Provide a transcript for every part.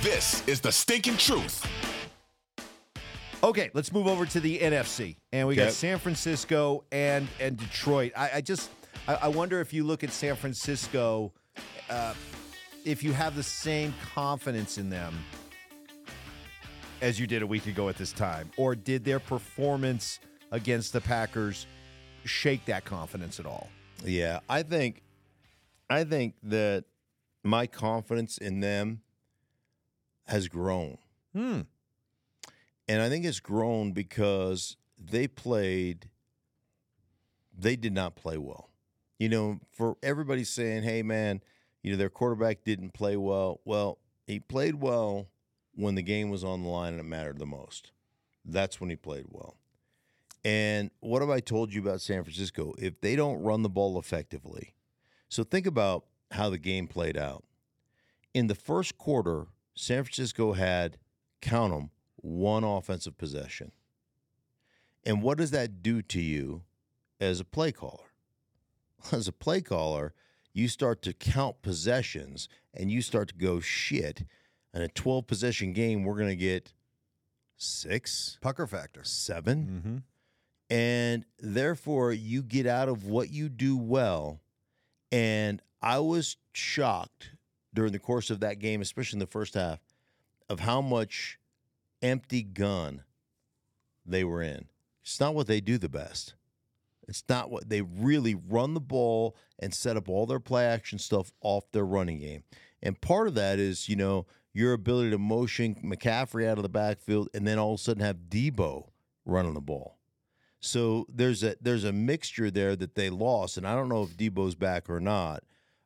This is the stinking truth. Okay, let's move over to the NFC, and we got San Francisco and and Detroit. I, I just I, I wonder if you look at San Francisco, uh, if you have the same confidence in them as you did a week ago at this time, or did their performance against the Packers shake that confidence at all? Yeah, I think I think that my confidence in them has grown. Hmm. And I think it's grown because they played they did not play well. You know, for everybody saying, "Hey man, you know their quarterback didn't play well." Well, he played well when the game was on the line and it mattered the most. That's when he played well. And what have I told you about San Francisco? If they don't run the ball effectively, so think about how the game played out. In the first quarter, San Francisco had, count them, one offensive possession. And what does that do to you as a play caller? As a play caller, you start to count possessions and you start to go, shit, in a 12 possession game, we're going to get six, Pucker factor. 7 Mm-hmm. and therefore you get out of what you do well. And I was shocked during the course of that game, especially in the first half, of how much empty gun they were in. It's not what they do the best. It's not what they really run the ball and set up all their play action stuff off their running game. And part of that is, you know, your ability to motion McCaffrey out of the backfield and then all of a sudden have Deebo running the ball. So there's a there's a mixture there that they lost, and I don't know if Deebo's back or not,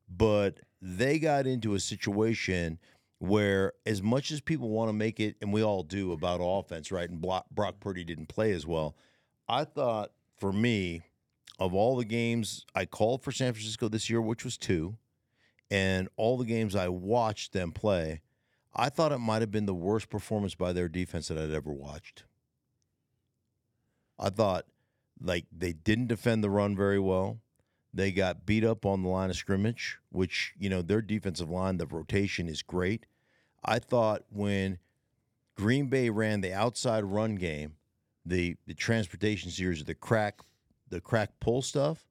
but they got into a situation where, as much as people want to make it, and we all do about offense, right? And Brock, Brock Purdy didn't play as well. I thought for me, of all the games I called for San Francisco this year, which was two, and all the games I watched them play, I thought it might have been the worst performance by their defense that I'd ever watched. I thought like they didn't defend the run very well. They got beat up on the line of scrimmage, which, you know, their defensive line, the rotation is great. I thought when Green Bay ran the outside run game, the the transportation series, the crack, the crack pull stuff.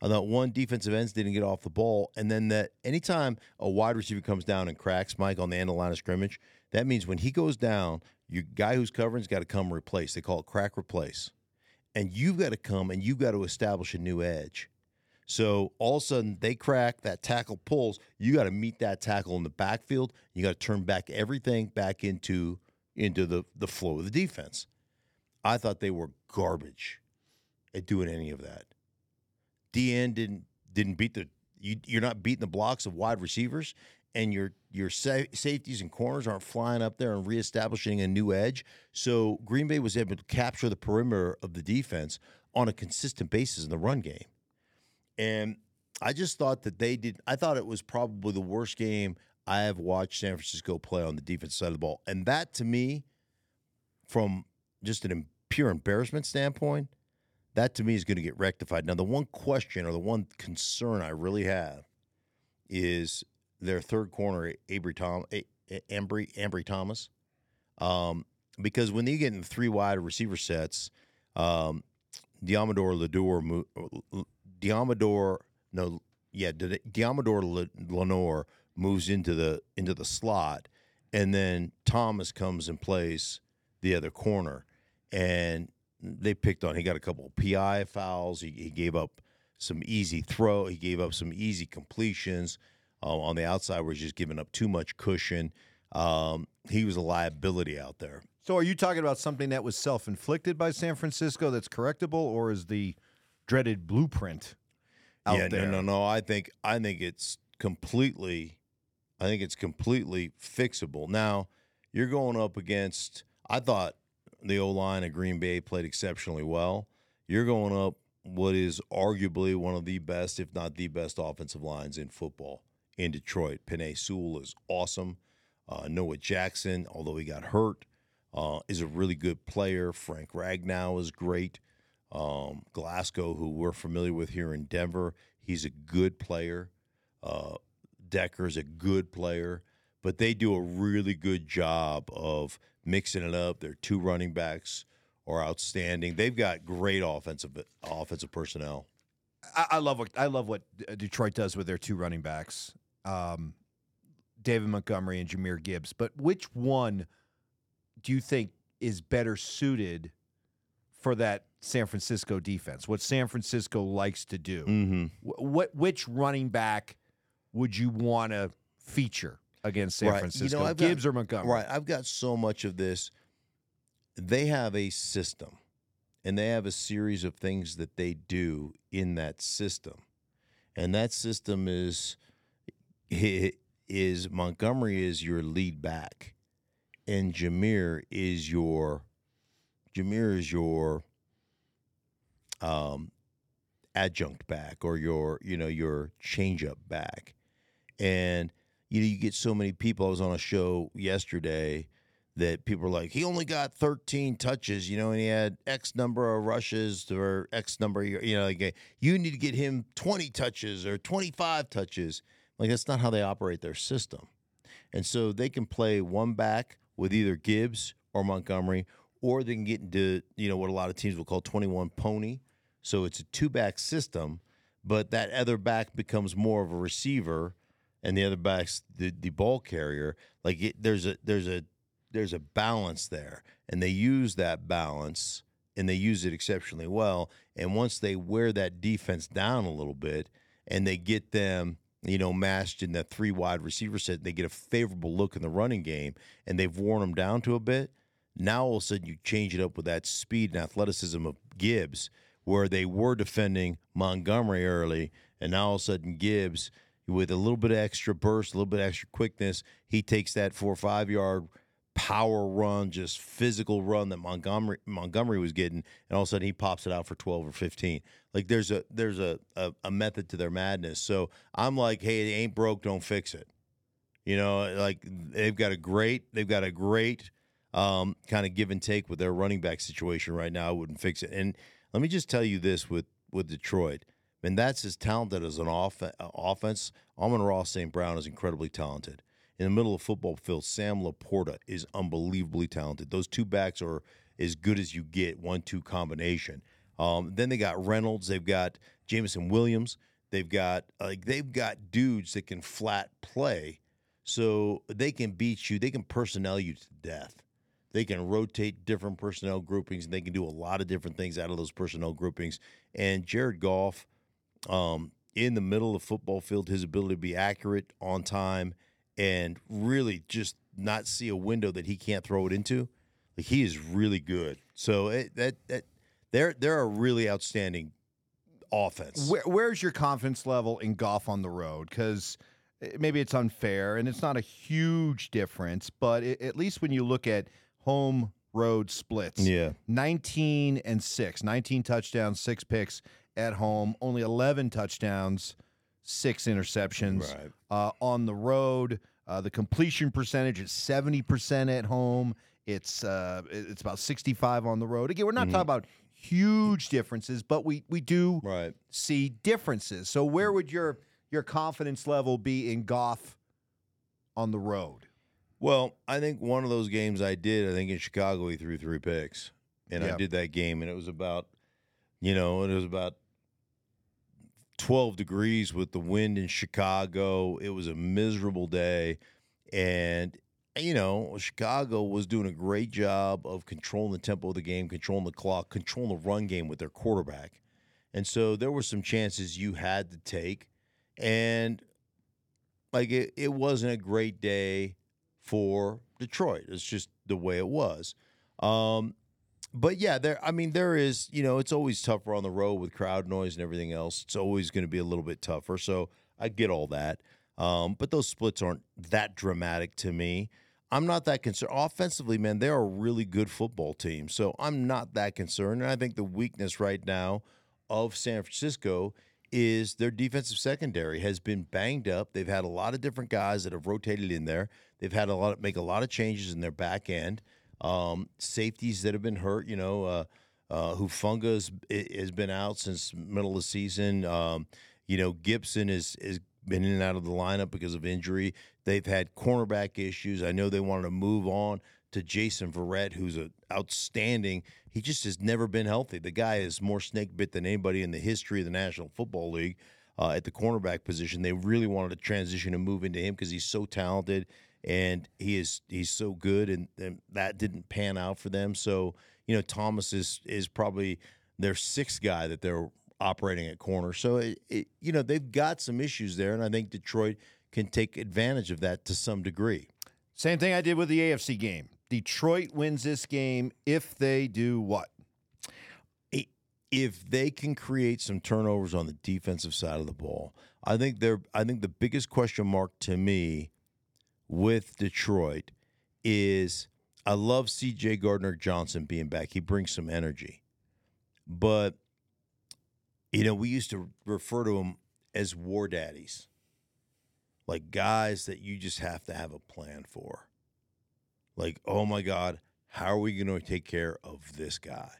I thought one defensive ends didn't get off the ball, and then that anytime a wide receiver comes down and cracks Mike on the end of the line of scrimmage, that means when he goes down, your guy who's covering's got to come replace. They call it crack replace, and you've got to come and you've got to establish a new edge. So all of a sudden they crack that tackle pulls. You got to meet that tackle in the backfield. You got to turn back everything back into into the the flow of the defense. I thought they were garbage at doing any of that. DN didn't didn't beat the you, you're not beating the blocks of wide receivers, and your your sa- safeties and corners aren't flying up there and reestablishing a new edge. So Green Bay was able to capture the perimeter of the defense on a consistent basis in the run game. And I just thought that they did. I thought it was probably the worst game I have watched San Francisco play on the defense side of the ball. And that to me, from just an pure embarrassment standpoint, that to me is going to get rectified. Now, the one question or the one concern I really have is their third corner, Abry Tom, Ambry, Ambry Thomas, um, because when they get in three wide receiver sets, um, Deommodore Lador, Deommodore, no, yeah, Di- Deommodore Lenoir moves into the into the slot, and then Thomas comes and plays the other corner, and they picked on. He got a couple of PI fouls. He, he gave up some easy throw. He gave up some easy completions uh, on the outside, where he's just giving up too much cushion. Um, he was a liability out there. So, are you talking about something that was self inflicted by San Francisco that's correctable, or is the dreaded blueprint out yeah, there? no, no, no. I think I think it's completely, I think it's completely fixable. Now you're going up against. I thought the O line of Green Bay played exceptionally well. You're going up what is arguably one of the best, if not the best, offensive lines in football in Detroit. Penei Sewell is awesome. Uh, Jonah Jackson, although he got hurt, uh, is a really good player. Frank Ragnow is great. Um, Glasgow, who we're familiar with here in Denver, he's a good player. Uh, Decker's a good player, but they do a really good job of mixing it up. Their two running backs are outstanding. They've got great offensive offensive personnel. I, I love what I love what Detroit does with their two running backs, um, David Montgomery and Jahmyr Gibbs. But which one do you think is better suited for that San Francisco defense? What San Francisco likes to do? Mm-hmm. What which running back would you want to feature against San Right. You Francisco? know, I've got- Gibbs or Montgomery? Right. I've got so much of this. They have a system and they have a series of things that they do in that system. And that system is is Montgomery is your lead back and Jahmyr is your Jahmyr is your um adjunct back or your you know your changeup back. And you know, you get so many people. I was on a show yesterday that people are like, he only got 13 touches, you know, and he had X number of rushes or X number, you know, like you need to get him 20 touches or 25 touches. Like that's not how they operate their system. And so they can play one back with either Gibbs or Montgomery, or they can get into, you know, what a lot of teams will call 21 pony. So it's a two back system, but that other back becomes more of a receiver and the other back's the, the ball carrier. Like it, there's a there's a there's a balance there, and they use that balance and they use it exceptionally well. And once they wear that defense down a little bit, and they get them, you know, matched in that three wide receiver set, they get a favorable look in the running game, and they've worn them down to a bit. Now all of a sudden you change it up with that speed and athleticism of Gibbs, where they were defending Montgomery early, and now all of a sudden Gibbs with a little bit of extra burst, a little bit of extra quickness, he takes that four or five yard power run, just physical run that Montgomery Montgomery was getting, and all of a sudden he pops it out for twelve or fifteen. Like there's a there's a a, a method to their madness. So I'm like, hey, it ain't broke, don't fix it. You know, like they've got a great they've got a great um, kind of give and take with their running back situation right now. I wouldn't fix it. And let me just tell you this with with Detroit. And that's as talented as an off- uh, offense. Amon-Ra St. Brown is incredibly talented. In the middle of football field, Sam LaPorta is unbelievably talented. Those two backs are as good as you get, one two combination. Um, then they got Reynolds, they've got Jameson Williams, they've got like they've got dudes that can flat play, so they can beat you, they can personnel you to death. They can rotate different personnel groupings, and they can do a lot of different things out of those personnel groupings. And Jared Goff, um, in the middle of the football field, his ability to be accurate on time and really just not see a window that he can't throw it into, like he is really good. So it, that that they're they're a really outstanding offense. Where, where's your confidence level in Goff on the road? Because maybe it's unfair and it's not a huge difference, but it, at least when you look at home road splits, Yeah. 19 and 6, 19 touchdowns, six picks at home, only 11 touchdowns, six interceptions Right. uh, on the road. Uh, the completion percentage is 70% at home. It's uh, it's about 65 on the road. Again, we're not talking about huge differences, but we we do Right. see differences. So where would your your confidence level be in Goff on the road? Well, I think one of those games I did, I think in Chicago, he threw three picks. And Yeah. I did that game, and it was about, you know, it was about 12 degrees with the wind in Chicago. It was a miserable day. And you know, Chicago was doing a great job of controlling the tempo of the game, controlling the clock, controlling the run game with their quarterback. And so there were some chances you had to take. And like it, it wasn't a great day for Detroit. It's just the way it was. Um, but yeah, there. I mean, there is. You know, it's always tougher on the road with crowd noise and everything else. It's always going to be a little bit tougher. So I get all that. Um, but those splits aren't that dramatic to me. I'm not that concerned. Offensively, man, they're a really good football team. So I'm not that concerned. And I think the weakness right now of San Francisco is their defensive secondary has been banged up. They've had a lot of different guys that have rotated in there. They've had a lot of, make a lot of changes in their back end. Um, safeties that have been hurt, you know, uh, uh, Hufanga has, has been out since middle of the season. Um, you know, Gipson is is been in and out of the lineup because of injury. They've had cornerback issues. I know they wanted to move on to Jason Verrett, who's an outstanding. He just has never been healthy. The guy is more snake bit than anybody in the history of the National Football League uh, at the cornerback position. They really wanted to transition and move into him because he's so talented and he is he's so good, and, and that didn't pan out for them. So you know, Thomas is is probably their sixth guy that they're operating at corner. So it, it, you know they've got some issues there, and I think Detroit can take advantage of that to some degree. Same thing I did with the AFC game. Detroit wins this game if they do what? If they can create some turnovers on the defensive side of the ball, I think they're. I think the biggest question mark to me with Detroit is I love CJ Gardner-Johnson being back. He brings some energy. But you know, we used to refer to him as war daddies, like guys that you just have to have a plan for. Like, oh my God, how are we going to take care of this guy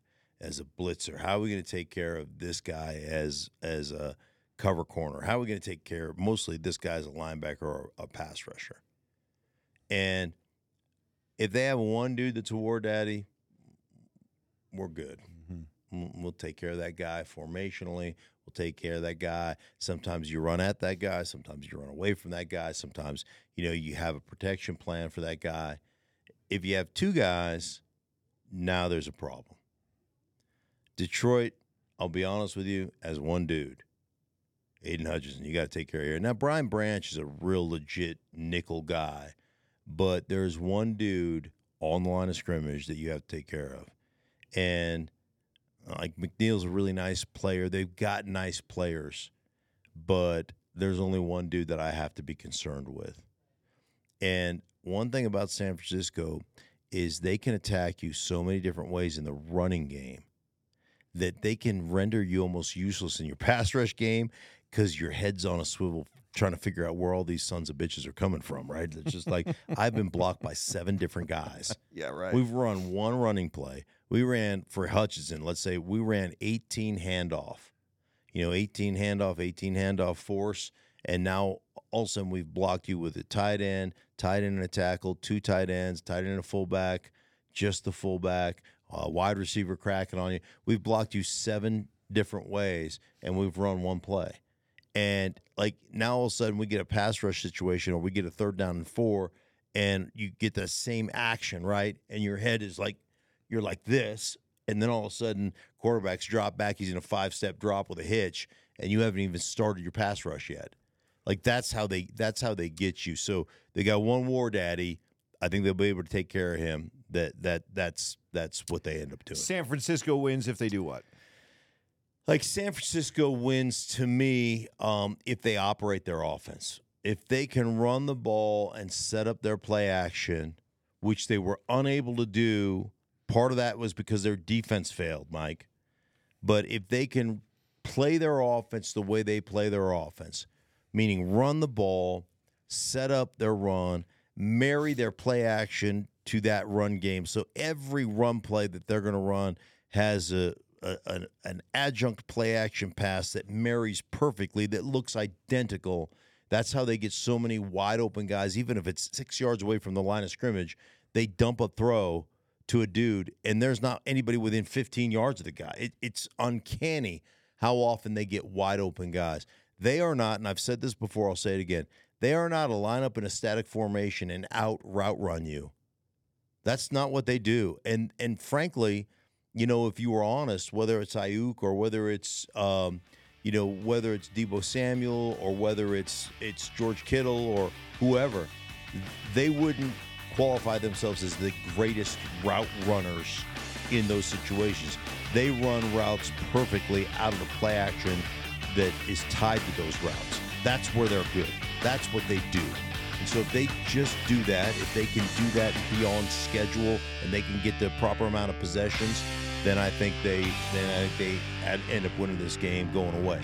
as a blitzer? How are we going to take care of this guy as as a cover corner? How are we going to take care of mostly this guy as a linebacker or a pass rusher? And if they have one dude that's a war daddy, we're good. Mm-hmm. We'll take care of that guy formationally. We'll take care of that guy. Sometimes you run at that guy. Sometimes you run away from that guy. Sometimes, you know, you have a protection plan for that guy. If you have two guys, now there's a problem. Detroit, I'll be honest with you, as one dude, Aidan Hutchinson, you got to take care of here. Now, Brian Branch is a real legit nickel guy, but there's one dude on the line of scrimmage that you have to take care of. And uh, like McNeill's a really nice player. They've got nice players, but there's only one dude that I have to be concerned with. And one thing about San Francisco is they can attack you so many different ways in the running game that they can render you almost useless in your pass rush game because your head's on a swivel trying to figure out where all these sons of bitches are coming from, right? It's just like I've been blocked by seven different guys. Yeah, right. We've run one running play. We ran for Hutchinson, let's say we ran 18 handoff, you know, 18 handoff, 18 handoff force. And now all of a sudden we've blocked you with a tight end, tight end and a tackle, two tight ends, tight end and a fullback, just the fullback, a wide receiver cracking on you. We've blocked you seven different ways and we've run one play. And like now all of a sudden we get a pass rush situation or we get a third down and four and you get the same action, right? And your head is like you're like this, and then all of a sudden quarterbacks drop back, he's in a five step drop with a hitch, and you haven't even started your pass rush yet. Like that's how they that's how they get you. So they got one war daddy. I think they'll be able to take care of him. That that that's that's what they end up doing. San Francisco wins if they do what? Like San Francisco wins to me um, if they operate their offense. If they can run the ball and set up their play action, which they were unable to do, part of that was because their defense failed, Mike. But if they can play their offense the way they play their offense, meaning run the ball, set up their run, marry their play action to that run game. So every run play that they're going to run has a, a, an, an adjunct play action pass that marries perfectly, that looks identical. That's how they get so many wide open guys, even if it's six yards away from the line of scrimmage. They dump a throw to a dude, and there's not anybody within 15 yards of the guy. It, it's uncanny how often they get wide open guys. They are not, and I've said this before, I'll say it again. They are not a lineup in a static formation and out route run you. That's not what they do. And and frankly, you know, if you were honest, whether it's Aiyuk or whether it's um, you know, whether it's Deebo Samuel or whether it's it's George Kittle or whoever, they wouldn't qualify themselves as the greatest route runners in those situations. They run routes perfectly out of the play action that is tied to those routes. That's where they're good. That's what they do. And so if they just do that, if they can do that and be on schedule and they can get the proper amount of possessions, then I think they then I think they end up winning this game going away.